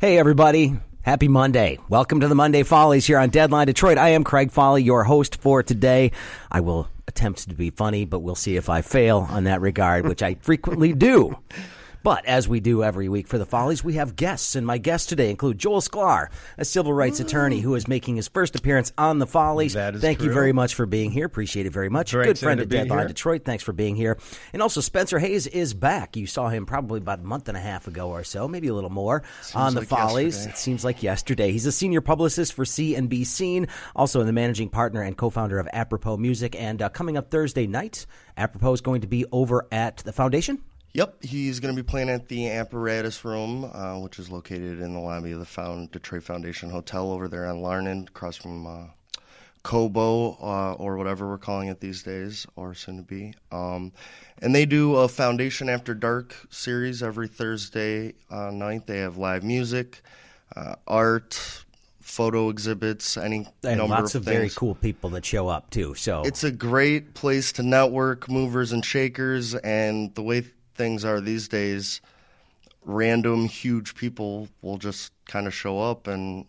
Hey, everybody. Happy Monday. Welcome to the Monday Follies here on Deadline Detroit. I am Craig Fahle, your host for today. I will attempt to be funny, but we'll see if I fail on that regard, which I frequently do. But as we do every week for the Follies, we have guests, and my guests today include Joel Sklar, a civil rights attorney who is making his first appearance on the Follies. That is Thank you very much for being here. Appreciate it very much. Great Good friend of Deadline here. Detroit. Thanks for being here. And also, Spencer Hayes is back. You saw him probably about a month and a half ago or so, maybe a little more, on the like Follies. yesterday. It seems like yesterday. He's a senior publicist for C&B Scene, also the managing partner and co-founder of Apropos Music. And uh, coming up Thursday night, Apropos is going to be over at the Foundation. Yep, he's going to be playing at the Apparatus Room, uh, which is located in the lobby of the Found Detroit Foundation Hotel over there on Larned, across from uh, Cobo uh, or whatever we're calling it these days, or soon to be. Um, and they do a Foundation After Dark series every Thursday uh, night. They have live music, uh, art, photo exhibits, any And number lots of, very cool people that show up too. So It's a great place to network, movers and shakers, and the way things are these days, random huge people will just kind of show up, and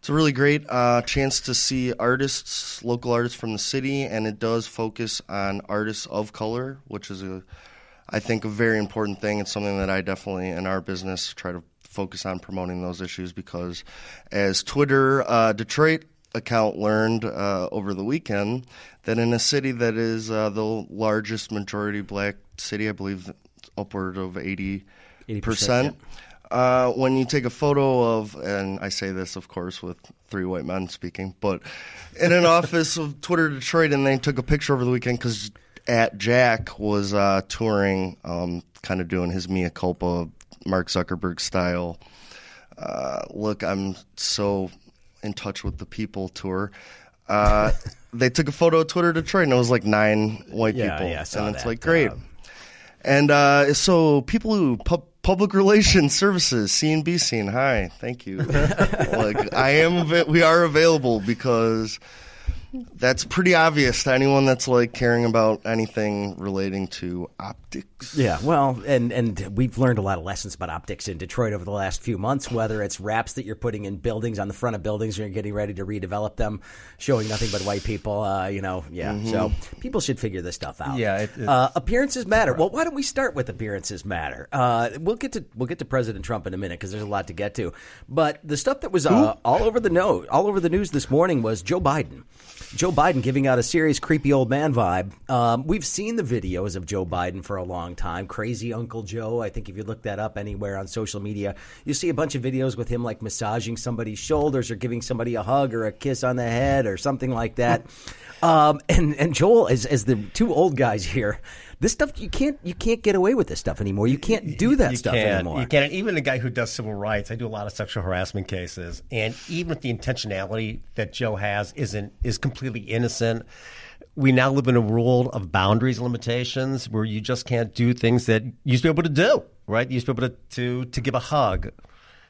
it's a really great uh, chance to see artists, local artists from the city, and it does focus on artists of color, which is a, I think, a very important thing. It's something that I definitely in our business try to focus on promoting those issues because, as Twitter uh, Detroit account learned uh, over the weekend, that in a city that is uh, the largest majority black city, I believe upward of eighty 80%, percent. Uh, when you take a photo of, and I say this, of course, with three white men speaking, but in an office of Twitter Detroit, and they took a picture over the weekend because at Jack was uh, touring, um, kind of doing his mea culpa, Mark Zuckerberg style. Uh, look, I'm so in touch with the people tour. Uh, they took a photo of Twitter Detroit, and it was like nine white Yeah, people, yeah, and it's that. like great. Uh, And uh, so, people who pub- public relations services, C and B scene. Hi, thank you. like I am, ava- we are available because that's pretty obvious to anyone that's like caring about anything relating to optics. Yeah, well, and and we've learned a lot of lessons about optics in Detroit over the last few months. Whether it's wraps that you're putting in buildings on the front of buildings, and you're getting ready to redevelop them, showing nothing but white people. Uh, you know, yeah. So people should figure this stuff out. Yeah, it- it- uh, appearances matter. Well, why don't we start with appearances matter? Uh, we'll get to we'll get to President Trump in a minute because there's a lot to get to. But the stuff that was uh, all over the no, all over the news this morning was Joe Biden. Joe Biden giving out a serious creepy old man vibe. Um, we've seen the videos of Joe Biden for a long time. Crazy Uncle Joe. I think if you look that up anywhere on social media, you see a bunch of videos with him like massaging somebody's shoulders or giving somebody a hug or a kiss on the head or something like that. Um, and and Joel, as as the two old guys here, this stuff you can't you can't get away with this stuff anymore. You can't do that you stuff can't, anymore. You can't. Even the guy who does civil rights, I do a lot of sexual harassment cases, and even with the intentionality that Joe has, isn't is completely innocent. We now live in a world of boundaries limitations where you just can't do things that you used to be able to do. Right? You used to be able to to, to give a hug,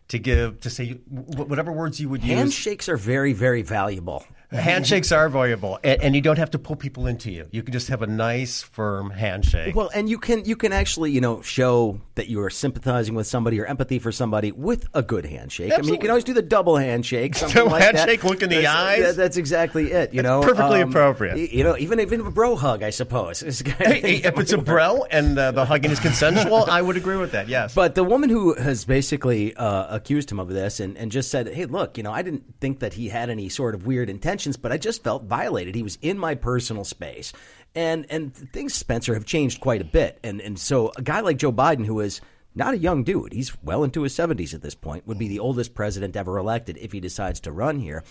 to give to say whatever words you would use. Handshakes are very very valuable. Handshakes are valuable, and, and you don't have to pull people into you. You can just have a nice, firm handshake. Well, and you can you can actually you know show that you are sympathizing with somebody or empathy for somebody with a good handshake. I mean, you can always do the double handshake, something Double like that. handshake, look in the That's- eyes. that- that's exactly it. You know, perfectly Um, appropriate. You know, even even a bro hug, I suppose. is Hey, if it's a bro and uh, the hugging is consensual, I would agree with that. Yes. But the woman who has basically uh, accused him of this and, and just said, hey, look, you know, I didn't think that he had any sort of weird but I just felt violated. He was in my personal space. And and things, Spencer, have changed quite a bit. And, and so a guy like Joe Biden, who is not a young dude, he's well into his 70s at this point, would be the oldest president ever elected if he decides to run here.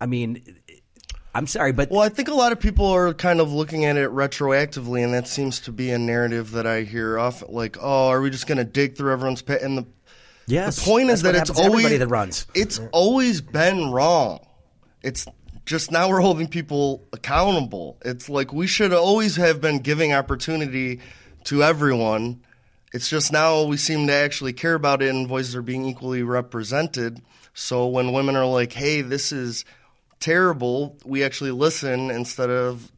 I mean, I'm sorry, but Well, I think a lot of people are kind of looking at it retroactively, and that seems to be a narrative that I hear often. Like, oh, are we just going to dig through everyone's pit? And the yes, the point is that it's always that runs. It's always been wrong. It's just now we're holding people accountable. It's like we should always have been giving opportunity to everyone. It's just now we seem to actually care about it, and voices are being equally represented. So when women are like, "Hey, this is terrible," we actually listen instead of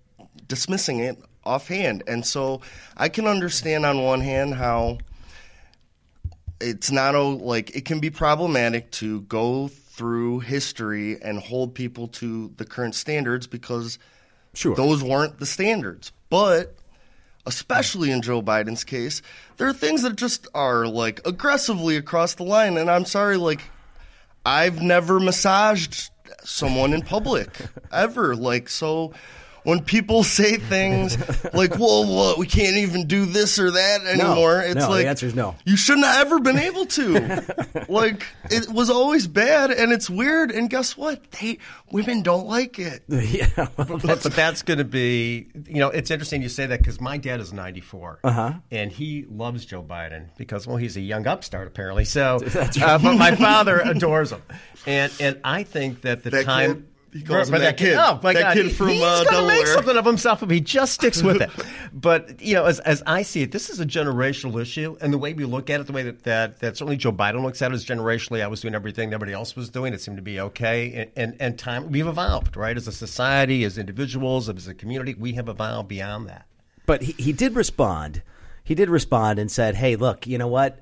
dismissing it offhand. And so I can understand on one hand how it's not like it can be problematic to go through history and hold people to the current standards because Sure. those weren't the standards. But especially in Joe Biden's case, there are things that just are like aggressively across the line. And I'm sorry, like I've never massaged someone in public ever. Like so. When people say things like, "Well, what? We can't even do this or that anymore," it's No, the answer is no. You shouldn't have ever been able to. like it was always bad, and it's weird. And guess what? They women don't like it. yeah, well, But, but that's going to be, you know, it's interesting you say that because my dad is 94. Uh-huh. And he loves Joe Biden because, well, he's a young upstart, apparently. So, uh, but my father adores him. And and I think that the That time. kid? He calls him But that kid. Oh, my That God. kid from, he's uh, gonna make Delaware. something of himself if he just sticks with it. but, you know, as, as I see it, this is a generational issue. And the way we look at it, the way that, that, that certainly Joe Biden looks at it is generationally, I was doing everything everybody else was doing. It seemed to be okay. And, and, and time, we've evolved, right? As a society, as individuals, as a community, we have evolved beyond that. But he, he did respond. He did respond and said, "Hey, look, you know what?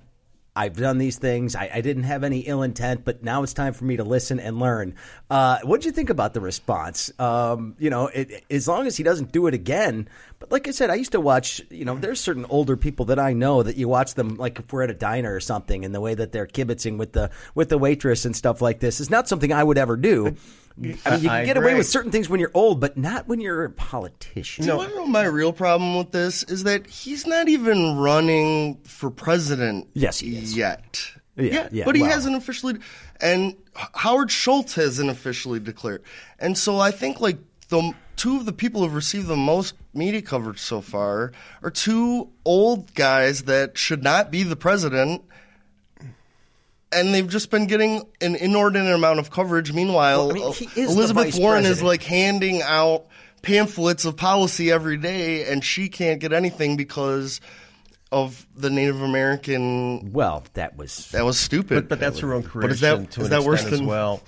I've done these things. I, I didn't have any ill intent, but now it's time for me to listen and learn." Uh, what do you think about the response? Um, you know, it, as long as he doesn't do it again. But like I said, I used to watch. You know, there's certain older people that I know that you watch them like if we're at a diner or something, and the way that they're kibitzing with the with the waitress and stuff like this is not something I would ever do. I mean, you I can get away with certain things when you're old, but not when you're a politician. No. You want know my real problem with this is that he's not even running for president Yes, he is. yet. Yeah, yeah, but he well. hasn't officially, and Howard Schultz hasn't officially declared. And so I think like the two of the people who've received the most media coverage so far are two old guys that should not be the president. And they've just been getting an inordinate amount of coverage. Meanwhile, Well, I mean, he is the Elizabeth vice Warren is like handing out pamphlets of policy every day, and she can't get anything because of the Native American. Well, that was That was stupid. But, but that's her own creation But is that, to is an that extent worse as than well.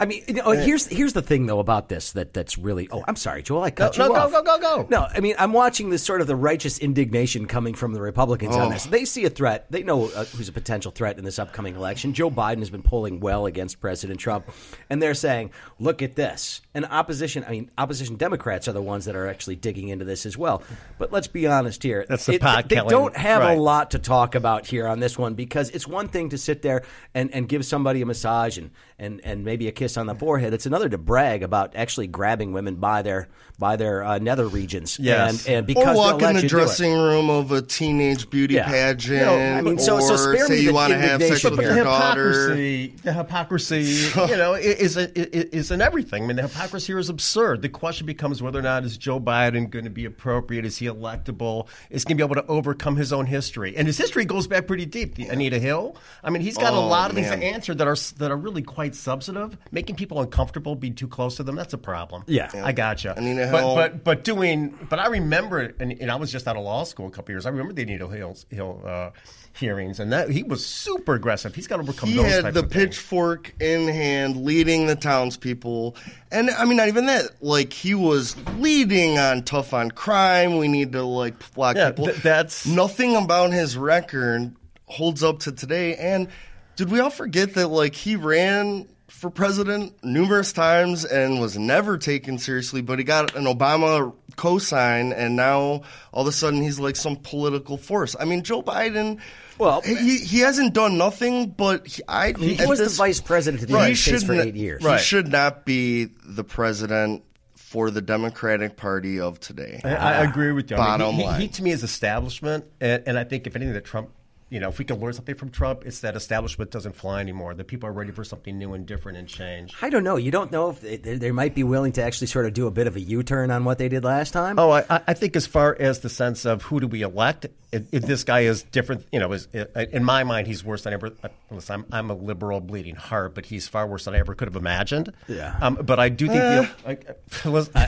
I mean, you know, here's here's the thing though about this that that's really. Oh, I'm sorry, Joel. I cut No, you no, off. go, go, go, go. No, I mean, I'm watching this sort of the righteous indignation coming from the Republicans Oh. on this. They see a threat. They know uh, who's a potential threat in this upcoming election. Joe Biden has been polling well against President Trump, and they're saying, "Look at this." And opposition, I mean, opposition Democrats are the ones that are actually digging into this as well. But let's be honest here. That's the pot They don't have right. a lot to talk about here on this one because it's one thing to sit there and, and give somebody a massage and, and, and maybe a kiss on the forehead. It's another to brag about actually grabbing women by their by their uh, nether regions. Yes. and, and because or walk in the you do it. dressing room of a teenage beauty Yeah. pageant, No, I mean, so- so spare say me you the want to have sex indignation with here. the your daughter. hypocrisy, the hypocrisy, you know, is is is in everything. I mean, the hypocrisy here is absurd. The question becomes whether or not is Joe Biden going to be appropriate? Is he electable? Is he going to be able to overcome his own history? And his history goes back pretty deep. The Anita Hill. I mean, he's got a Oh, lot of things to answer that are that are really quite substantive. Making people uncomfortable, being too close to them, that's a problem. Yeah. I gotcha. Anita but Hill- but but doing. But I remember, and, and I was just out of law school a couple years. I remember the Anita Hill, Hill uh, hearings, and that he was super aggressive. He's got to overcome He those had the pitchfork in hand, leading the townspeople, and I mean, not even that. Like he was leading on tough on crime. We need to like block Yeah, people. th- that's- nothing about his record holds up to today. And did we all forget that like he ran for president numerous times and was never taken seriously? But he got an Obama cosign, and now all of a sudden he's like some political force. I mean, Joe Biden. Well- he, he hasn't done nothing, but he, I He at was the vice president of the Right. United States for eight not- years. He should not be the president for the Democratic Party of today. I, I agree with you. I mean, Bottom he, he- line. he to me is establishment, and, and I think if anything that Trump, you know, if we can learn something from Trump, it's that establishment doesn't fly anymore. That people are ready for something new and different and change. I don't know. You don't know if they, they might be willing to actually sort of do a bit of a U-turn on what they did last time. Oh, I, I think as far as the sense of who do we elect, if, if this guy is different, you know, is, in my mind, he's worse than I ever. Listen, I'm, I'm a liberal bleeding heart, but he's far worse than I ever could have imagined. Yeah. Um, but I do think, the, I,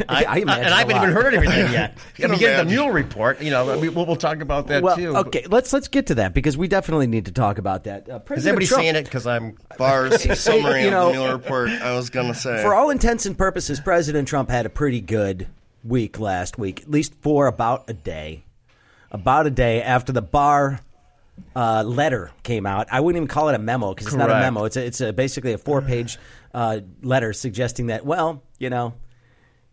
I, I I, and I haven't lot. even heard anything yet. I mean, get the imagine. Mueller report. You know, I mean, we'll, we'll talk about that well, too. okay. Let's let's get to that because we definitely need to talk about that. Uh, Is President everybody Trump, seeing it? Because I'm. Barr's summary You of the Mueller report. I was gonna say. For all intents and purposes, President Trump had a pretty good week last week, at least for about a day. About a day after the Barr uh, letter came out. I wouldn't even call it a memo because it's not a Correct. memo. It's a, it's a, basically a four page uh, letter suggesting that well, you know.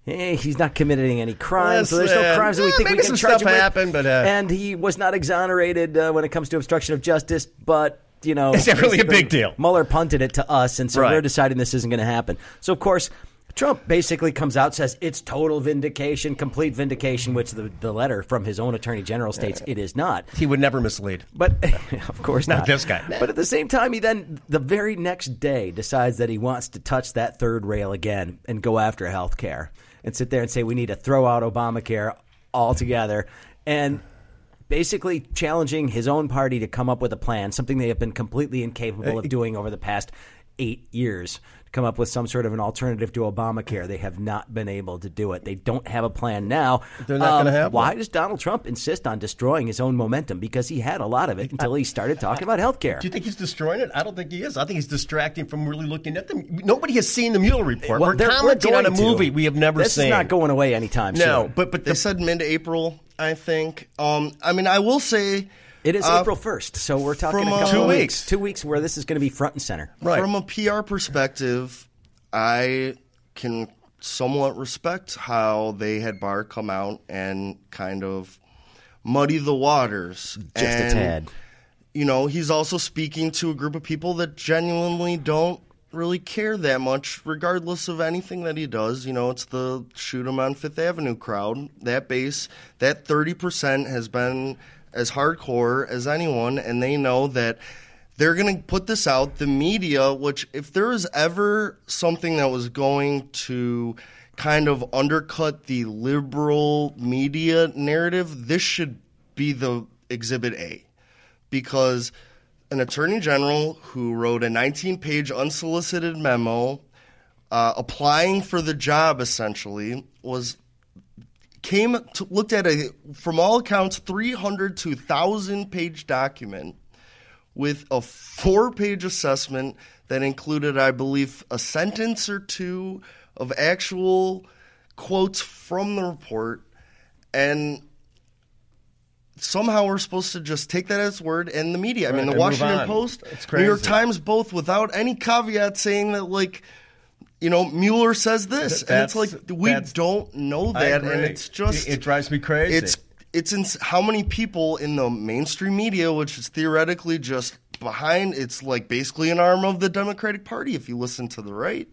eh, he's not committing any crimes, so there's no Listen, crimes that we eh, think we can some charge stuff him with. happened, but, uh, and he was not exonerated uh, when it comes to obstruction of justice. But you know, Is that really a basically, big deal? Mueller punted it to us, and so Right. we're deciding this isn't going to happen. So of course. Trump basically comes out says it's total vindication, complete vindication, which the, the letter from his own attorney general states uh, it is not. He would never mislead. But of course Not not. this guy. But at the same time, he then the very next day decides that he wants to touch that third rail again and go after health care and sit there and say we need to throw out Obamacare altogether and basically challenging his own party to come up with a plan, something they have been completely incapable of uh, doing over the past eight years. To come up with some sort of an alternative to Obamacare, they have not been able to do it. They don't have a plan now. They're not gonna have Why one. does Donald Trump insist on destroying his own momentum? Because he had a lot of it until he started talking about health care. Do you think he's destroying it? I don't think he is. I think he's distracting from really looking at them. Nobody has seen the Mueller report. Well, we're they're- commenting on a going to. movie we have never this seen. is not going away anytime No, soon. but but They the, said mid-April, I think. Um, I mean, I will say It is uh, April 1st, so we're talking from, a couple Two of weeks. Two weeks where this is going to be front and center. Right. From a PR perspective, I can somewhat respect how they had Barr come out and kind of muddy the waters. Just a tad. You know, he's also speaking to a group of people that genuinely don't really care that much, regardless of anything that he does. You know, it's the shoot him on Fifth Avenue crowd. That base, that 30% has been as hardcore as anyone, and they know that they're going to put this out. The media, which, if there was ever something that was going to kind of undercut the liberal media narrative, this should be the exhibit A because an attorney general who wrote a 19 page unsolicited memo uh, applying for the job essentially was came to, looked at a from all accounts 300 to 1000 page document with a four page assessment that included i believe a sentence or two of actual quotes from the report and somehow we're supposed to just take that as word and the media. I mean, the Washington. Post, New York. Times, both without any caveat saying that, like, you know, Mueller says this, Th- and it's like we don't know that, and it's just It- it drives me crazy. It's it's how many people in the mainstream media, which is theoretically just behind, it's like basically an arm of the Democratic Party. If you listen to the right,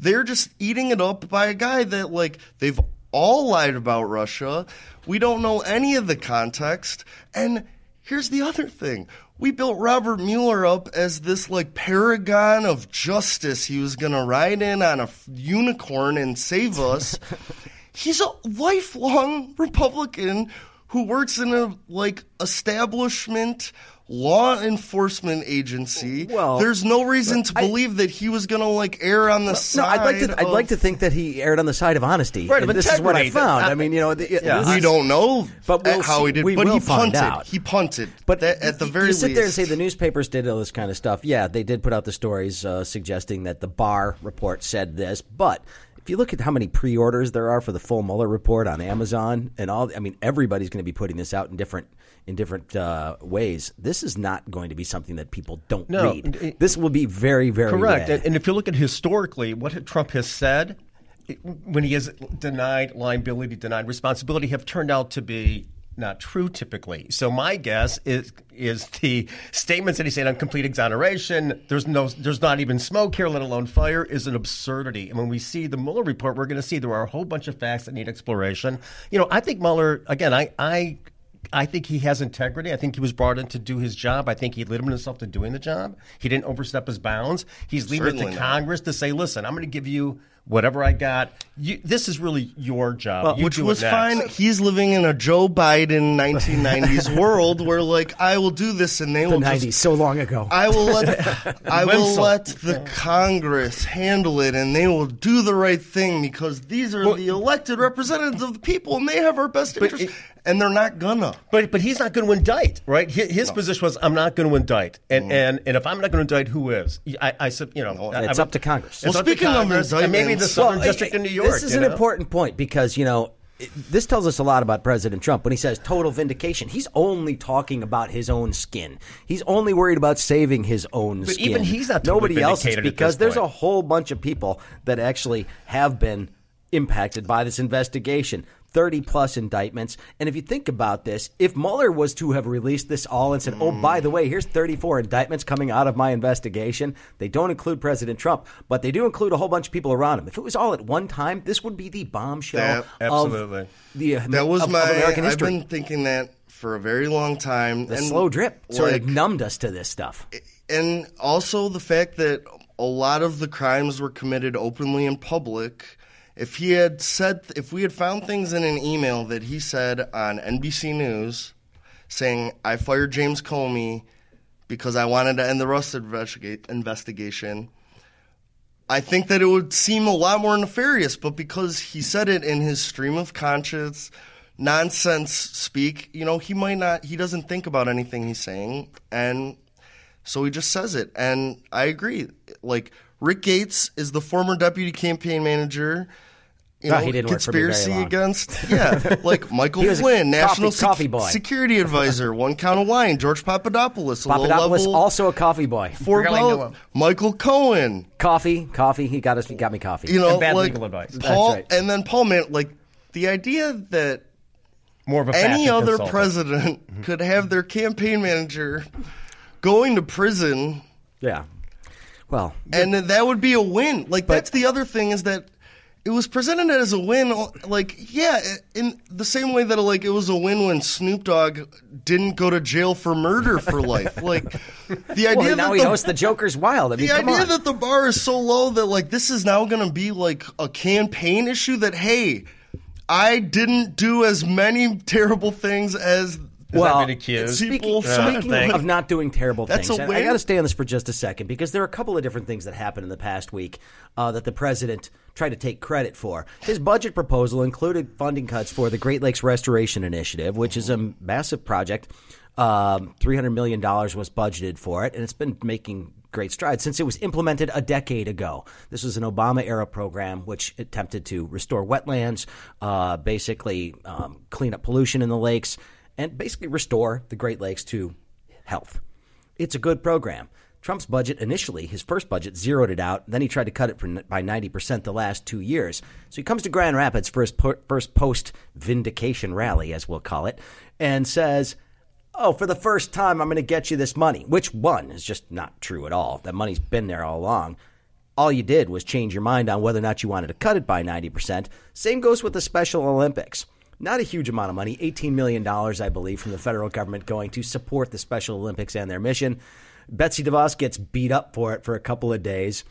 they're just eating it up by a guy that like they've all lied about Russia. We don't know any of the context. And here's the other thing. We built Robert Mueller up as this like paragon of justice. He was going to ride in on a f- unicorn and save us. He's a lifelong Republican who works in a like establishment law enforcement agency. Well, there's no reason to I- believe that he was going to like err on the No, side. I'd like to. I'd like to think that he erred on the side of honesty. Right, And of this is what I found. Uh, I mean, you know, the, yeah. this- we don't know But we'll how see- he did, we but will he find punted. out. He punted. But that, at the you- very you sit least, there and say the newspapers did all this kind of stuff. Yeah, they did put out the stories uh, suggesting that the Barr report said this, but. If you look at how many pre-orders there are for the full Mueller report on Amazon and all, I mean, everybody's going to be putting this out in different in different uh, ways. This is not going to be something that people don't No, read. it- this will be very, very Correct. And, and if you look at historically, what Trump has said when he has denied liability, denied responsibility, have turned out to be not true typically. So my guess is is the statements that he said on complete exoneration, there's no there's not even smoke here, let alone fire, is an absurdity. And when we see the Mueller report, we're going to see there are a whole bunch of facts that need exploration. You know, I think Mueller again, I I I think he has integrity. I think he was brought in to do his job. I think he limited himself to doing the job. He didn't overstep his bounds. He's leaving it to not. Congress to say, "Listen, I'm going to give you whatever I got. You, this is really your job, You which do it was next." fine. He's living in a Joe Biden 1990s world where, like, I will do this, and they the will '90s, just so long ago. I will let I will let the Congress handle it, and they will do the right thing because these are the elected representatives of the people, and they have our best interest. it- and they're not gonna. But but he's not going to indict, right? His, his position was, "I'm not going to indict," and mm. and and if I'm not going to indict, who is? I, I sup- you know, I- It's I- up to Congress. It's Well, up to speaking of Congress, and maybe the Southern Well, District in New York. This is an know? important point because you know this tells us a lot about President Trump when he says total vindication. He's only talking about his own skin. He's only worried about saving his own But skin. even he's not totally Nobody else is because there's a whole bunch of people that actually have been impacted by this investigation. 30 plus indictments. And if you think about this, if Mueller was to have released this all and said, oh, by the way, here's 34 indictments coming out of my investigation, they don't include President Trump, but they do include a whole bunch of people around him. If it was all at one time, this would be the bombshell That- of Absolutely. the uh, That was of, my. of American I've been thinking that for a very long time. the and slow drip sort like, of numbed us to this stuff. and also the fact that a lot of the crimes were committed openly in public. If he had said, if we had found things in an email that he said on NBC News, saying I fired James Comey because I wanted to end the Russia investigation, I think that it would seem a lot more nefarious. But because he said it in his stream of conscience, nonsense speak, you know, he might not, he doesn't think about anything he's saying, and so he just says it. And I agree. Like Rick Gates is the former deputy campaign manager. You No, know, he didn't work for me very conspiracy long. against yeah, like Michael He was a Flynn, national coffee- coffee boy. security advisor, one count of wine, George Papadopoulos, a Papadopoulos, level also a coffee boy. four Really know. Michael Cohen, Coffee, coffee. He got us. He got me coffee. you know, And bad like legal advice. Paul, That's right. and then Paul Man, like the idea that More of a any other consultant. president mm-hmm. could have their campaign manager going to prison yeah. Well, and that would be a win. Like that's the other thing is that it was presented as a win. Like yeah, in the same way that like it was a win when Snoop Dogg didn't go to jail for murder for life. Like the idea well now that he the, hosts the Joker's Wild. I mean, the idea on. that the bar is so low that like this is now going to be like a campaign issue that hey, I didn't do as many terrible things as well, been accused? people speaking, speaking think. of not doing terrible That's things, a and I win. got to stay on this for just a second because there are a couple of different things that happened in the past week uh, that the president tried to take credit for. His budget proposal included funding cuts for the Great Lakes Restoration Initiative, which is a massive project. Um, $300 million was budgeted for it, and it's been making great strides since it was implemented a decade ago. This was an Obama era program which attempted to restore wetlands, uh, basically um, clean up pollution in the lakes, and basically restore the Great Lakes to health. It's a good program. Trump's budget initially, his first budget, zeroed it out. Then he tried to cut it by 90% the last two years. So he comes to Grand Rapids for his po- first post vindication rally, as we'll call it, and says, Oh, for the first time, I'm going to get you this money, which one is just not true at all. That money's been there all along. All you did was change your mind on whether or not you wanted to cut it by 90%. Same goes with the Special Olympics. Not a huge amount of money, $18 million, I believe, from the federal government going to support the Special Olympics and their mission. Betsy DeVos gets beat up for it for a couple of days.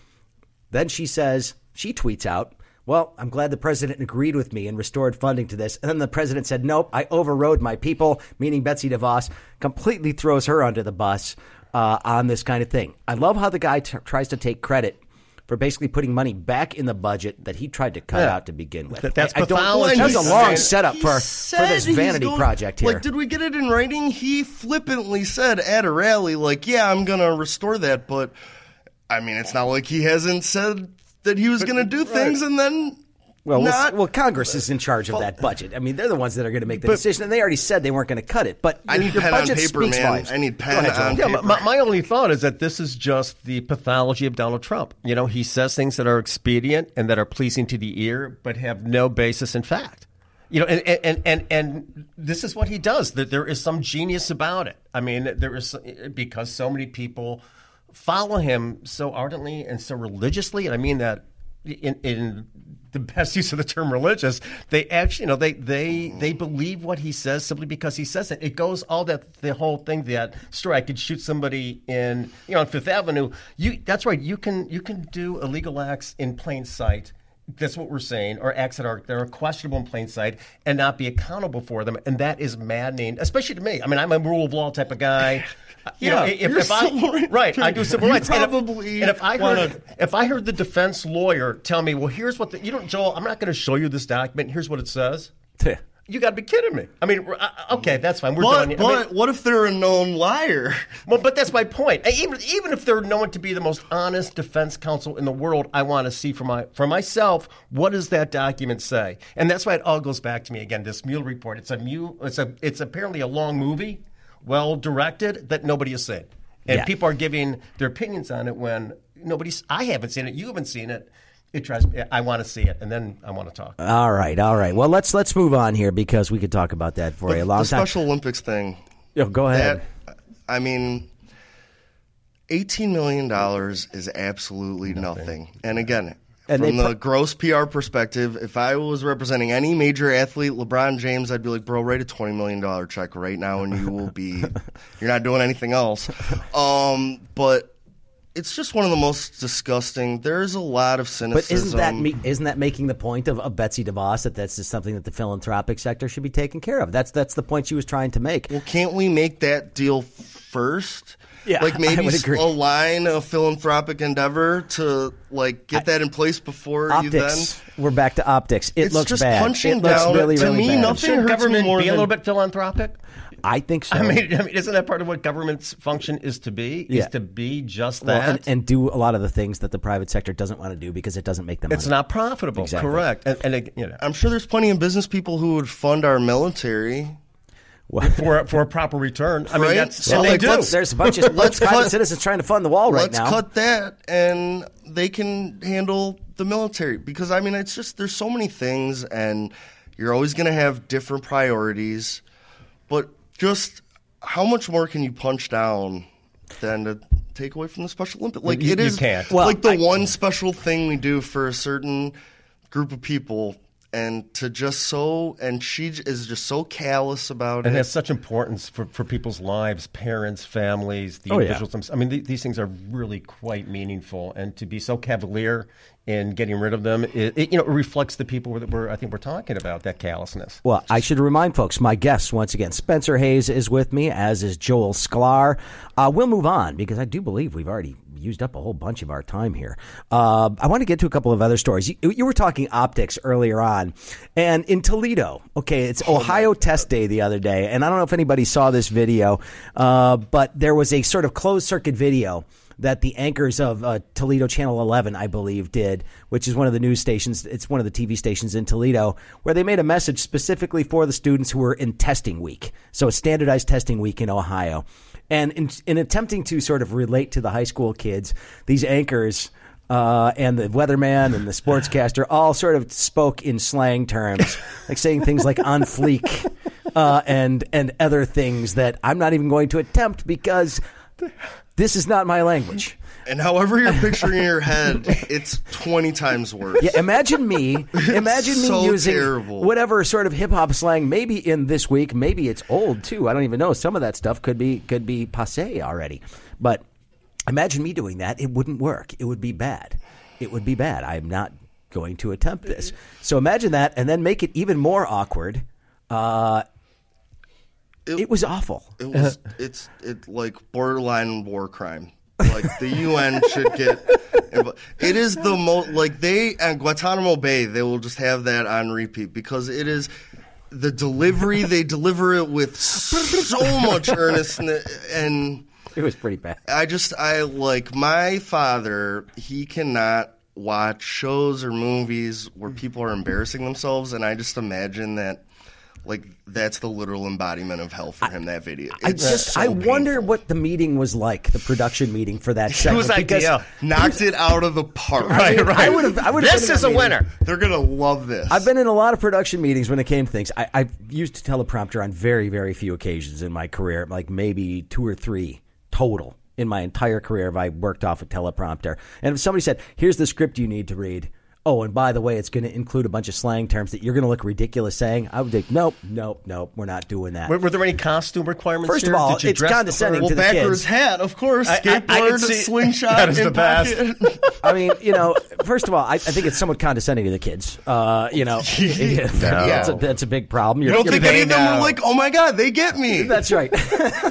Then she says, she tweets out, Well, I'm glad the president agreed with me and restored funding to this. And then the president said, Nope, I overrode my people, meaning Betsy DeVos, completely throws her under the bus uh, on this kind of thing. I love how the guy t- tries to take credit for basically putting money back in the budget that he tried to cut Yeah. out to begin with. That- that's I, I don't, pathology. That's a long said- setup for, for this vanity going- project here. Like, did we get it in writing? He flippantly said at a rally, like, "Yeah, I'm going to restore that," but I mean, it's not like he hasn't said that he was going to do things and then Well, not. well, Congress is in charge of that budget. I mean, they're the ones that are going to make the decision, and they already said they weren't going to cut it. But I need your budget paper, speaks man. volumes. I need pen ahead, on Yeah, paper. my, my only thought is that this is just the pathology of Donald Trump. You know, he says things that are expedient and that are pleasing to the ear, but have no basis in fact. You know, and and and, and this is what he does. That there is some genius about it. I mean, there is because so many people follow him so ardently and so religiously, and I mean that in in the best use of the term religious, they actually, you know, they they they mm-hmm. believe what he says simply because he says it. It goes all that the whole thing that story. I could shoot somebody in, you know, on Fifth Avenue. You that's right. You can you can do illegal acts in plain sight. That's what we're saying, or acts that are that are questionable in plain sight, and not be accountable for them, and that is maddening, especially to me. I mean, I'm a rule of law type of guy. You know, Yeah, if, you're if I civil rights right, I do civil rights. And if- probably and if I wanna- heard if I heard the defense lawyer tell me, well, here's what the, you don't, Joel, I'm not going to show you this document. Here's what it says. You got to be kidding me. I mean, okay, that's fine. We're But, done. I but mean, what if they're a known liar? well, but that's my point. Even even if they're known to be the most honest defense counsel in the world, I want to see for my for myself what does that document say, and that's why it all goes back to me again. This Mueller report. It's a mu. It's a. It's apparently a long movie, well directed that nobody has seen, and Yeah. people are giving their opinions on it when nobody's. I haven't seen it. You haven't seen it. It drives me. I want to see it, and then I want to talk. All right, all right. Well, let's let's move on here because we could talk about that for a long the time. Special Olympics thing. Yo, go ahead. That, I mean, eighteen million dollars is absolutely nothing. And again, And from the put- gross PR perspective, if I was representing any major athlete, LeBron James, I'd be like, bro, write a twenty million dollar check right now, and you will be. you're not doing anything else. Um, but. It's just one of the most disgusting. There's a lot of But cynicism. isn't that me, isn't that making the point of, of Betsy DeVos that that's just something that the philanthropic sector should be taking care of? That's that's the point she was trying to make. Well, can't we make that deal first? Yeah, like I maybe would agree. align a philanthropic endeavor to like get that in place before you then. We're back to optics. It It's looks just bad. punching it looks down. really, To really me, bad. nothing Shouldn't hurts me government more be a little bit philanthropic? I think so. I mean, I mean, isn't that part of what government's function is to be? Yeah. Is to be just Well, that? and, and do a lot of the things that the private sector doesn't want to do because it doesn't make them. it's money. not profitable. Exactly. Correct. And, and it- you know, I'm sure there's plenty of business people who would fund our military. Well, for for a proper return. I mean, Right? that's So, and they do. there's a bunch of Let's private cut- citizens trying to fund the wall right Let's now. cut that, and they can handle the military because I mean, it's just there's so many things, and you're always going to have different priorities. But just how much more can you punch down than to take away from the Special Olympics? Like You- it you can't. Well, like the I- one special thing we do for a certain group of people. And to just so, and she is just so callous about and it. And has such importance for, for people's lives, parents, families, the Oh, individuals. themselves. I mean, th- these things are really quite meaningful, and to be so cavalier in getting rid of them, it, it, you know, reflects the people that we're I think we're talking about that callousness. Well, I should remind folks, my guests, once again, Spencer Hayes is with me, as is Joel Sklar. Uh, we'll move on because I do believe we've already used up a whole bunch of our time here. Uh, I want to get to a couple of other stories. You, you were talking optics earlier on, and in Toledo, okay, it's Ohio Test Day the other day, and I don't know if anybody saw this video, uh, but there was a sort of closed circuit video that the anchors of uh, Toledo Channel 11, I believe, did, which is one of the news stations. It's one of the TV stations in Toledo, where they made a message specifically for the students who were in testing week. So, a standardized testing week in Ohio. And in, in attempting to sort of relate to the high school kids, these anchors. Uh, and the weatherman and the sportscaster all sort of spoke in slang terms, like saying things like "on fleek" uh, and and other things that I'm not even going to attempt because this is not my language. And however you're picturing in your head, it's 20 times worse. Yeah, imagine me. Imagine me so using terrible. whatever sort of hip hop slang. Maybe in this week, maybe it's old too. I don't even know. Some of that stuff could be could be passe already. But imagine me doing that. It wouldn't work. It would be bad. It would be bad. I'm not going to attempt this. So imagine that, and then make it even more awkward. Uh, it, was awful. It was it's it like borderline war crime. Like the UN should get. It is the most like they at Guantanamo Bay. They will just have that on repeat because it is the delivery. they deliver it with so much earnestness and. It was pretty bad. I just I like my father. He cannot watch shows or movies where people are embarrassing themselves, and I just imagine that like that's the literal embodiment of hell for him. That video. I It's just so I wonder painful. what the meeting was like, the production meeting for that segment. Whose because idea? knocked it out of the park. I, I would have. I would. This is a winner. They're gonna love this. I've been in a lot of production meetings when it came to things. I, I've used a teleprompter on very, very few occasions in my career, like maybe two or three total in my entire career. Have I worked off a teleprompter? And if somebody said, "Here's the script you need to read," oh, and by the way, it's going to include a bunch of slang terms that you're going to look ridiculous saying, I would think, nope, nope, nope, we're not doing that. Were, were there any costume requirements? First of all, Did you it's dress the condescending part? to the backwards kids. hat, of course. I- I- I Skateboard, can see- slingshot, That is in the best. pocket. I mean, you know, first of all, I, I think it's somewhat condescending to the kids. Uh, you know, that's, a, that's a big problem. You You're, don't you're think any of them now. were like, "Oh my god, they get me"? That's right.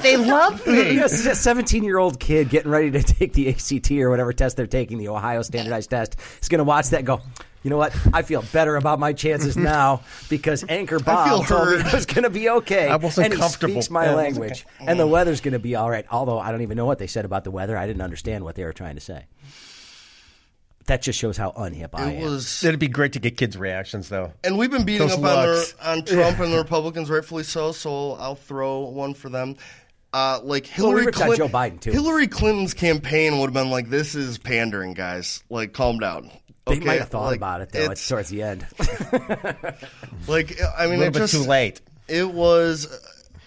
They love me. yes, a 17 year old kid getting ready to take the ACT or whatever test they're taking, the Ohio standardized test, is going to watch that and go, You know what? I feel better about my chances now because Anchor Bob told me heard. it was going to be okay. I wasn't and he comfortable. speaks my Yeah, I wasn't language, and the weather's going to be all right. Although I don't even know what they said about the weather. I didn't understand what they were trying to say. That just shows how unhip I It am. was, It'd be great to get kids' reactions, though. and we've been beating Those up on, their, on Trump and the Republicans, rightfully so. So I'll throw one for them. Uh, like Hillary ripped on Clinton, Joe Biden, too. Hillary Clinton's campaign would have been like, "This is pandering, guys. Like, calm down." They might have thought Like, about it though. It's It's towards the end. like I mean, little it bit just too late. It was.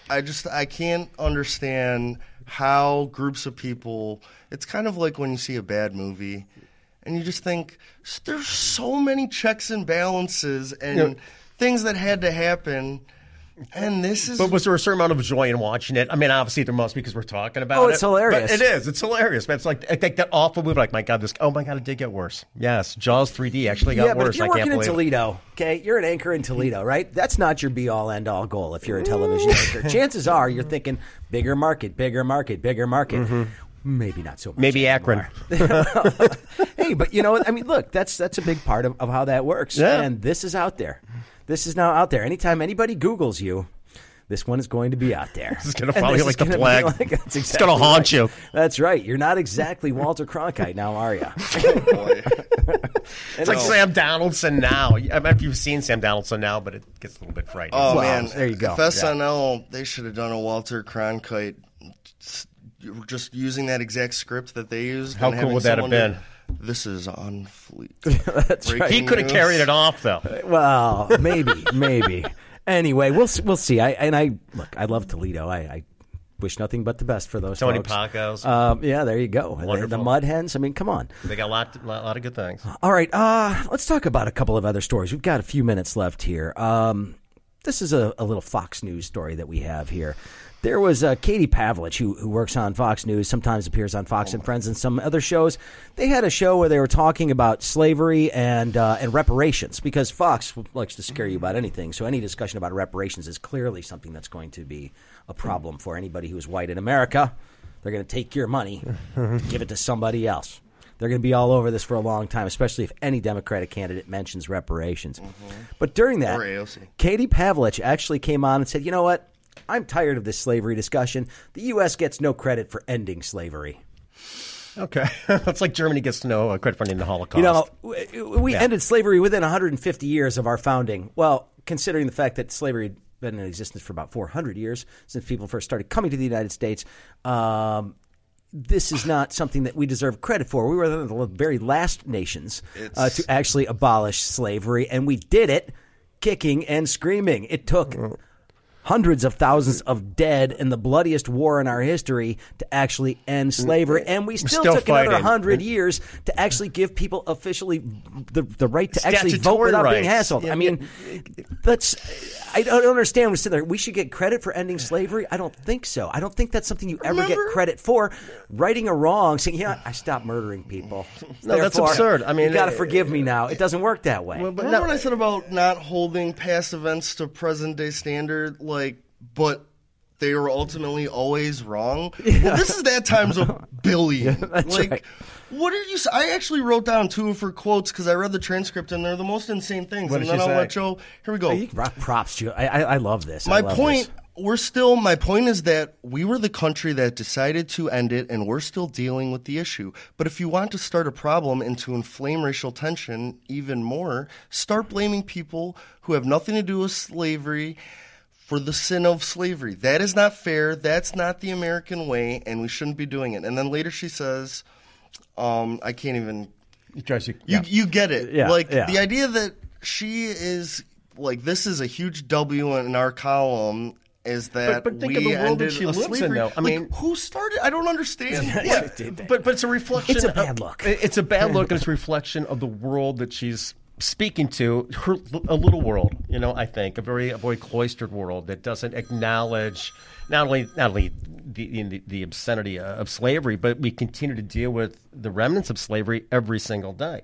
I just I can't understand how groups of people. It's kind of like when you see a bad movie, and you just think there's so many checks and balances and Yeah. things that had to happen, and this is. But was there a certain amount of joy in watching it? I mean, obviously there must because we're talking about Oh, it. it's hilarious. But it is. It's hilarious. But it's like I think that awful movie. Like, my God, this. Oh my God, it did get worse. Yes, Jaws 3D actually got yeah, but worse. if you're I working can't in believe. it. Toledo, okay, you're an anchor in Toledo, right? That's not your be all end all goal if you're a television mm. anchor. Chances are you're thinking bigger market, bigger market, bigger market. Mm-hmm. Maybe not so much. Maybe. Akron. hey, but you know what? I mean, look, that's that's a big part of, of how that works. Yeah. And this is out there. This is now out there. Anytime anybody Googles you, this one is going to be out there. This is gonna follow you like the gonna plague. like- that's It's gonna haunt right. you. That's right. You're not exactly Walter Cronkite now, are you? Oh, boy. It's like Sam Donaldson now. I don't know if you've seen Sam Donaldson now, but it gets a little bit frightening. Oh Well, man, there you go. If SNL, they should have done a Walter Cronkite, just using that exact script that they used. How cool would that have been? do, This is on fleek. That's right. he could have carried it off though. Well, maybe, maybe. Anyway, we'll we'll see. I and I look. I love Toledo. I, I wish nothing but the best for those Tony folks. Packo's. Um, yeah, there you go. The, the Mud Hens. I mean, come on. They got a lot, lot, lot of good things. All right, uh, let's talk about a couple of other stories. We've got a few minutes left here. Um, this is a, a little Fox News story that we have here. There was uh, Katie Pavlich, who, who works on Fox News, sometimes appears on Fox and Friends and some other shows. They had a show where they were talking about slavery and uh, and reparations because Fox likes to scare you about anything. So any discussion about reparations is clearly something that's going to be a problem for anybody who is white in America. They're going to take your money, give it to somebody else. They're going to be all over this for a long time, especially if any Democratic candidate mentions reparations. But during that, Katie Pavlich actually came on and said, "You know what? I'm tired of this slavery discussion. The U.S. gets no credit for ending slavery. Okay, it's like Germany gets no uh, credit for ending the Holocaust. You know, we, we Yeah. ended slavery within 150 years of our founding. Well, considering the fact that slavery had been in existence for about 400 years since people first started coming to the United States, um, this is not something that we deserve credit for. We were one of the very last nations uh, to actually abolish slavery, and we did it kicking and screaming. It took hundreds of thousands of dead in the bloodiest war in our history to actually end mm. slavery, and we still, still took another hundred mm. years to actually give people officially the the right to actually vote Statutory without being hassled. Yeah, I mean, that's I don't understand. We sit there. We should get credit for ending slavery. I don't think so. I don't think that's something you ever get credit for. Righting a wrong, saying, "Yeah, I stopped murdering people." No, that's absurd. I mean, you got to uh, forgive me now. It uh, doesn't work that way. Well, but Remember no- what I said about not holding past events to present day standard? Like, but they were ultimately always wrong. Well, this is that times a billion. like, right. what did you? Say? I actually wrote down two of her quotes because I read the transcript and they're the most insane things. What and then I'll say? let Joe. Here we go. You props to you. I, I, I love this. I My love point. this. We're still. My point is that we were the country that decided to end it, and we're still dealing with the issue. But if you want to start a problem and to inflame racial tension even more, start blaming people who have nothing to do with slavery for the sin of slavery. That is not fair. That's not the American way, and we shouldn't be doing it. And then later she says, um, "I can't even It drives you- you yeah. you get it. Yeah, like yeah. the idea that she is like this is a huge W in our column is that but think we of the world that she lives in, slavery. though. I Like, mean- who started? I don't understand. Yeah, but but it's a reflection. It's a of- bad look. It's a bad look, and it's a reflection of the world that she's speaking to. Her a little world, you know. I think a very a very cloistered world that doesn't acknowledge not only not only the the, the obscenity of slavery, but we continue to deal with the remnants of slavery every single day.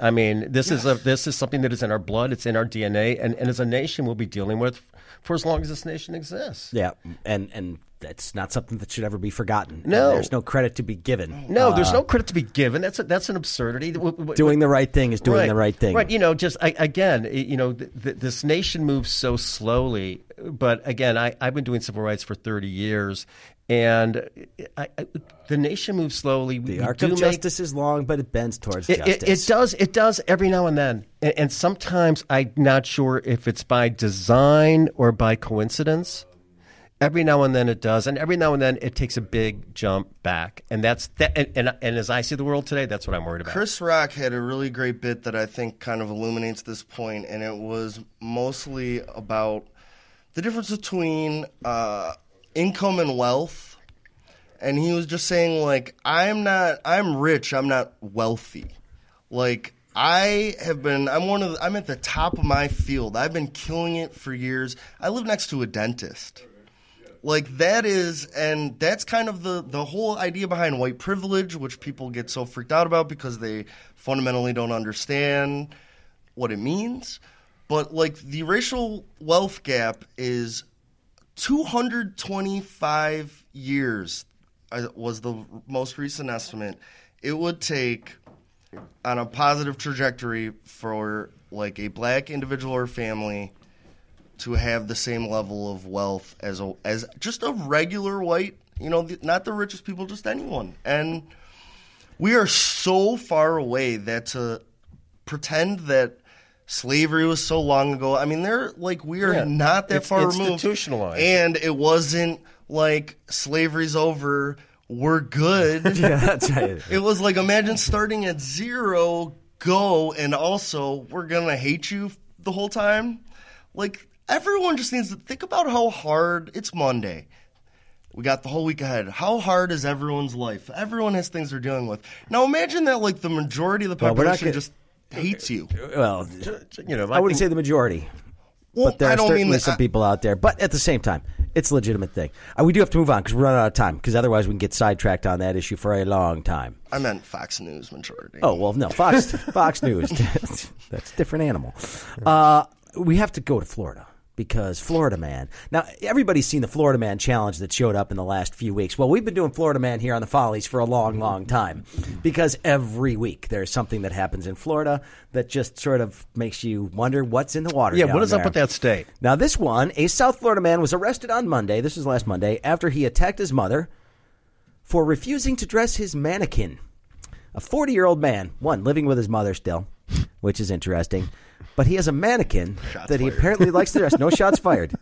I mean, this is a this is something that is in our blood. It's in our DNA, and, and as a nation, we'll be dealing with for as long as this nation exists. Yeah, and and that's not something that should ever be forgotten. No. there's no credit to be given. No, there's no uh, credit to be given. That's a, that's an absurdity. Doing the right thing is doing the right thing. Right. You know, just I, again, you know, th- th- this nation moves so slowly. But again, I, I've been doing civil rights for 30 years, and I, I, the nation moves slowly. The We arc do of make- justice is long, but it bends towards It, justice. it, it does. It does every now and then, and, and sometimes I'm not sure if it's by design or by coincidence. Every now and then it does, and every now and then it takes a big jump back, and that's that. And, and, and as I see the world today, that's what I'm worried about. Chris Rock had a really great bit that I think kind of illuminates this point, and it was mostly about the difference between uh, income and wealth. And he was just saying, like, I'm not, I'm rich, I'm not wealthy. Like, I have been, I'm one of, the, I'm at the top of my field. I've been killing it for years. I live next to a dentist like that is and that's kind of the the whole idea behind white privilege which people get so freaked out about because they fundamentally don't understand what it means but like the racial wealth gap is 225 years uh, was the most recent estimate it would take on a positive trajectory for like a black individual or family to have the same level of wealth as a, as just a regular white, you know, the, not the richest people, just anyone. And we are so far away that to pretend that slavery was so long ago. I mean, they're like we are Yeah. not that far removed. institutionalized. and it wasn't like slavery's over. We're good. yeah, that's right. It was like imagine starting at zero, go, and also we're gonna hate you the whole time. Like everyone just needs to think about how hard it's Monday. We got the whole week ahead. How hard is everyone's life? Everyone has things they're dealing with. Now imagine that like the majority of the Well, population gonna- just hates you. Well, You know, I wouldn't say the majority. Well, but there I are don't certainly mean that. some people out there. But at the same time, it's a legitimate thing. Uh, we do have to move on because we're running out of time. Because otherwise, we can get sidetracked on that issue for a long time. I meant Fox News majority. Oh well, no, Fox Fox News. That's a different animal. Uh, we have to go to Florida because Florida Man. Now everybody's seen the Florida Man challenge that showed up in the last few weeks. Well, we've been doing Florida Man here on the Follies for a long, long time because every week there's something that happens in Florida that just sort of makes you wonder what's in the water. yeah. What is up there. with that state? Now, this one, a South Florida man was arrested on Monday. This was last Monday after he attacked his mother for refusing to dress his mannequin. A 40 year old man, one, living with his mother still, which is interesting, but he has a mannequin that he apparently likes to dress. No shots fired.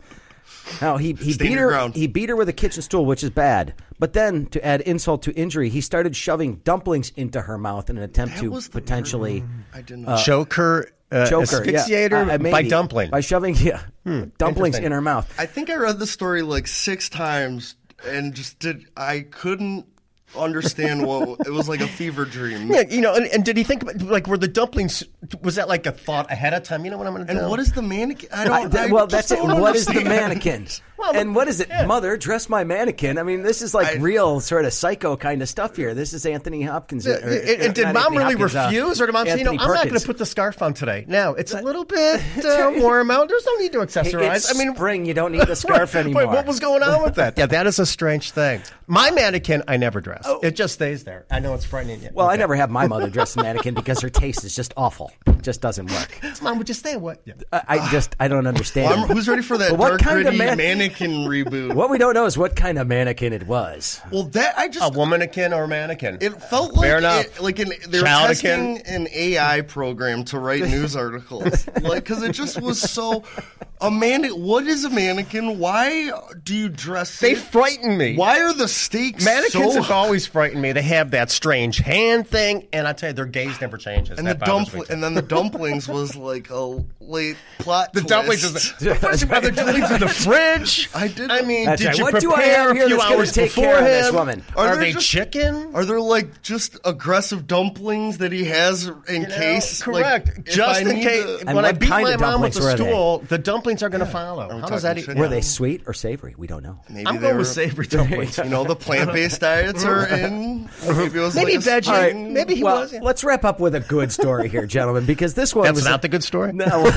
Now he, he Stand beat her. ground. He beat her with a kitchen stool, which is bad. But then, to add insult to injury, he started shoving dumplings into her mouth in an attempt That to potentially I didn't know. choke her, uh, choke her, asphyxiate yeah, her uh, by dumpling. by shoving yeah, dumplings in her mouth. I think I read the story like six times and just did. I couldn't understand what it was like a fever dream. yeah, you know, and, and did he think about, like were the dumplings? Was that like a thought ahead of time? You know what I'm going to do? And what is the mannequin? I I, don't. th- I well, just that's it. don't What is the understand. mannequin? Well, and what is it? yeah. Mother, dress my mannequin. I mean, this is like I- real sort of psycho kind of stuff here. This is Anthony Hopkins. Yeah, or- and, and did mom Anthony really Hopkins, uh, refuse, or did mom say, "You know, Anthony I'm not going to put the scarf on today"? No, it's a little bit uh, warm out. There's no need to accessorize. it's I mean, spring. You don't need the scarf Wait, anymore. what was going on with that? yeah, that is a strange thing. My mannequin, I never dress. Oh. It just stays there. I know it's frightening you. well, I never have my mother dress the mannequin because her taste is just awful. It just doesn't work. Mom, would you stay away? Yeah. I, I just I don't understand. Well, who's ready for that But what dark kind of man- mannequin reboot? What we don't know is what kind of mannequin it was. Well, that I just a womanikin or a mannequin? It felt like Fair enough. It, like an, they're Childikin. testing an AI program to write news articles, like because it just was so. A man, what is a mannequin? Why do you dress? they it? frighten me. Why are the stakes Mannequins so have always frightened me. They have that strange hand thing, and I tell you, their gaze never changes. And the That bothers dumpling, and then the dumplings was like a late plot. The dumplings is twist. the, first of all, the dumplings in the fridge. I did- I mean, That's did right. you What prepare have here a few hours take care of this woman? Are Are, they just- chicken? Are there like just aggressive dumplings that he has in You know, case? correct. Like, Just in case, to- when I beat my mom with dumplings the they? stool, the dumplings are going to follow. How does that? Were they sweet or savory? We don't know. maybe I'm they going were, with savory dumplings. You know, the plant-based diets are in. Maybe it was Maybe like veggie. spring- Maybe he well, was. yeah. let's wrap up with a good story here, gentlemen, because this one That's was not the good story. No,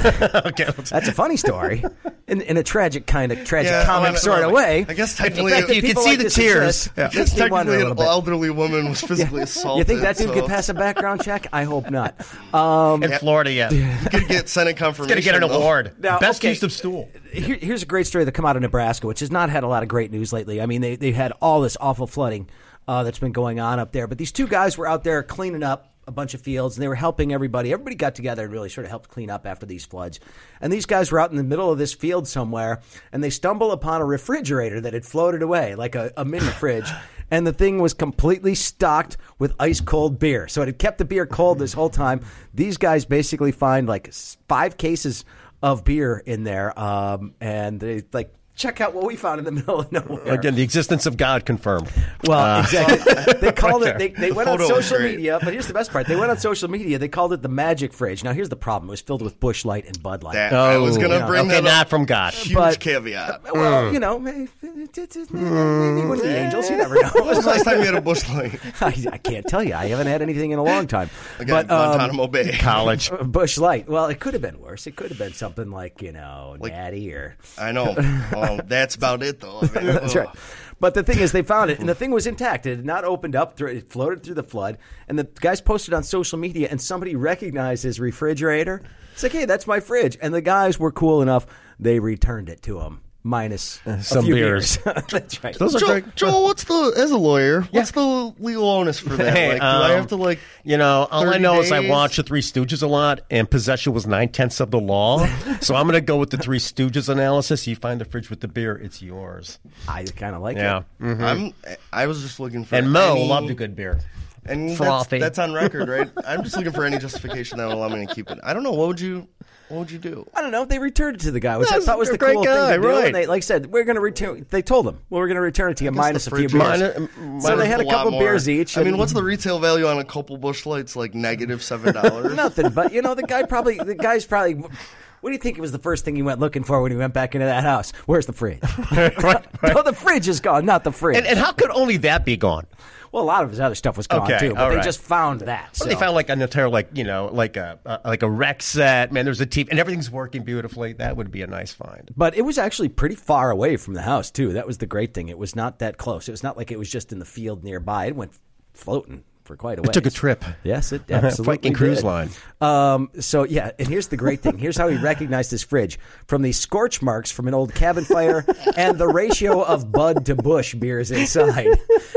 okay. Let's, that's a funny story. in, in a tragic kind of tragic Yeah, comic I mean, sort of way. I guess The fact technically- You can see like the tears. exist Yeah. makes me Technically, an elderly woman was physically assaulted. You think that dude so could pass a background check? I hope not. Um, In Florida, yeah. He's He could get Senate confirmation. going to get an though. award. Now, Best okay. use of stool. Here, here's a great story that come out of Nebraska, which has not had a lot of great news lately. I mean, they they had all this awful flooding uh, that's been going on up there, but these two guys were out there cleaning up a bunch of fields, and they were helping everybody. Everybody got together and really sort of helped clean up after these floods. And these guys were out in the middle of this field somewhere, and they stumble upon a refrigerator that had floated away, like a, a mini fridge. And the thing was completely stocked with ice cold beer. So it had kept the beer cold this whole time. These guys basically find like five cases of beer in there, um, and they like check out what we found in the middle of nowhere. Again, the existence of God confirmed. Well, uh, exactly. They called it. They, they The went on social media, but here's the best part. They went on social media. They called it the Magic Fridge. Now, here's the problem. It was filled with Busch Light and Bud Light. That, I was going to yeah. bring okay, that not up. from God. Huge But- caveat. Uh, well, mm. you know, maybe, maybe mm. one of the angels. You never know. When was the last time you had a busch light? I, I can't tell you. I haven't had anything in a long time. Again, but um, Guantanamo Bay. College. Busch Light. Well, it could have been worse. It could have been something like you know, Natty or I know. Oh, Oh, that's about it, though. I mean, That's ugh. right. Oh. But the thing is, they found it, and the thing was intact. It had not opened up. Through, it floated through the flood, and the guys posted on social media, and somebody recognized his refrigerator. It's like, hey, that's my fridge. And the guys were cool enough; they returned it to him, minus a some few beers. that's right. Those are Joel, great. Joel, what's the as a lawyer? What's the legal onus for that? Hey, like, do I um, have to like? You know, all I 30 know is I days? watched the Three Stooges a lot, and possession was nine tenths of the law. so I'm going to go with the Three Stooges analysis. You find the fridge with the beer, it's yours. I kind of like Yeah. it. Mm. I'm. I was just looking for And Moe any- loved a good beer. And that's, Frothy. that's on record, right? I'm just looking for any justification that will allow me to keep it. I don't know. What would you? What would you do? I don't know. They returned it to the guy, which I That's thought was a the great cool guy, thing to do. right. And they, like I said, we're going to return. They told him, well, we're going to return it to you guess minus the a few fridge beers. is- Minus- so they had a lot couple more. beers each. I mean, and- what's the retail value on a couple busch lights? Like negative seven dollars. Nothing, but you know, the guy probably, the guy's probably. What do you think it was the first thing he went looking for when he went back into that house? Where's the fridge? no, the fridge is gone, not the fridge. And, and how could only that be gone? Well, a lot of his other stuff was gone Okay, too, but they right. just found that. So. They found like an entire, like you know, like a uh, like a rec set. Man, there's a TV, and everything's working beautifully. That would be a nice find. But it was actually pretty far away from the house too. That was the great thing. It was not that close. It was not like it was just in the field nearby. It went floating for quite a way. took a trip. Yes, it absolutely Viking cruise did. line. Um, so yeah, and here's the great thing. Here's how he recognized his fridge from the scorch marks from an old cabin fire and the ratio of Bud to Busch beers inside.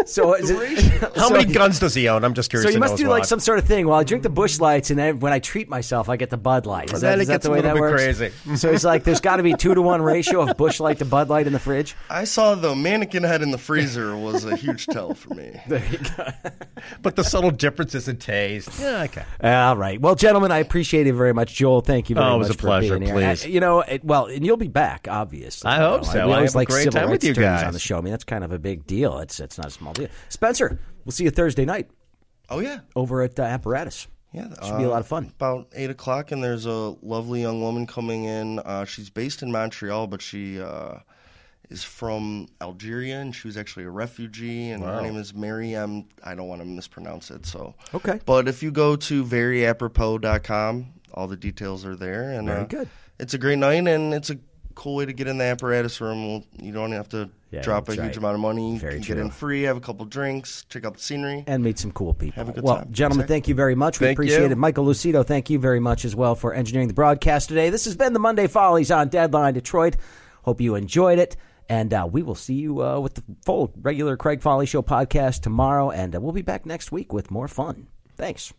So is it- How so- many guns does he own? I'm just curious. So you must do like well. some sort of thing. Well, I drink the Busch Lights, and then when I treat myself, I get the Bud Light. Is Then that, it is that the a way that bit works? crazy. So he's like, there's got to be two to one ratio of Busch Light to Bud Light in the fridge. I saw the mannequin head in the freezer was a huge tell for me. There you go. But the subtle differences in taste. Yeah, okay. All right. Well, gentlemen, I appreciate it very much. Joel, thank you very much. Oh, it much was a pleasure. Please. Uh, you know, it, well, and you'll be back, obviously. I hope You know, so. We I always have a like great civil time with rights you guys. on the show. I mean, that's kind of a big deal. It's it's not a small deal. Spencer, we'll see you Thursday night Oh yeah, over at uh, Apparatus. yeah. Should be a uh, lot of fun. About eight o'clock, and there's a lovely young woman coming in. Uh, she's based in Montreal, but she uh, is from Algeria, and she was actually a refugee. And her name is Miriam. I don't want to mispronounce it, so Okay. But if you go to veryapropos.com, all the details are there. And Very uh, good. It's a great night, and it's a cool way to get in the apparatus room. You don't have to Yeah, drop a that's huge amount of money. You Very can true. get in free, have a couple drinks, check out the scenery. and meet some cool people. Have a good well, time. gentlemen, Exactly. thank you very much. We Thank appreciate you. it. Michael Lucido, thank you very much as well for engineering the broadcast today. This has been the Monday Follies on Deadline Detroit. Hope you enjoyed it. And uh, we will see you uh, with the full regular Craig Fahle Show podcast tomorrow. And uh, we'll be back next week with more fun. Thanks.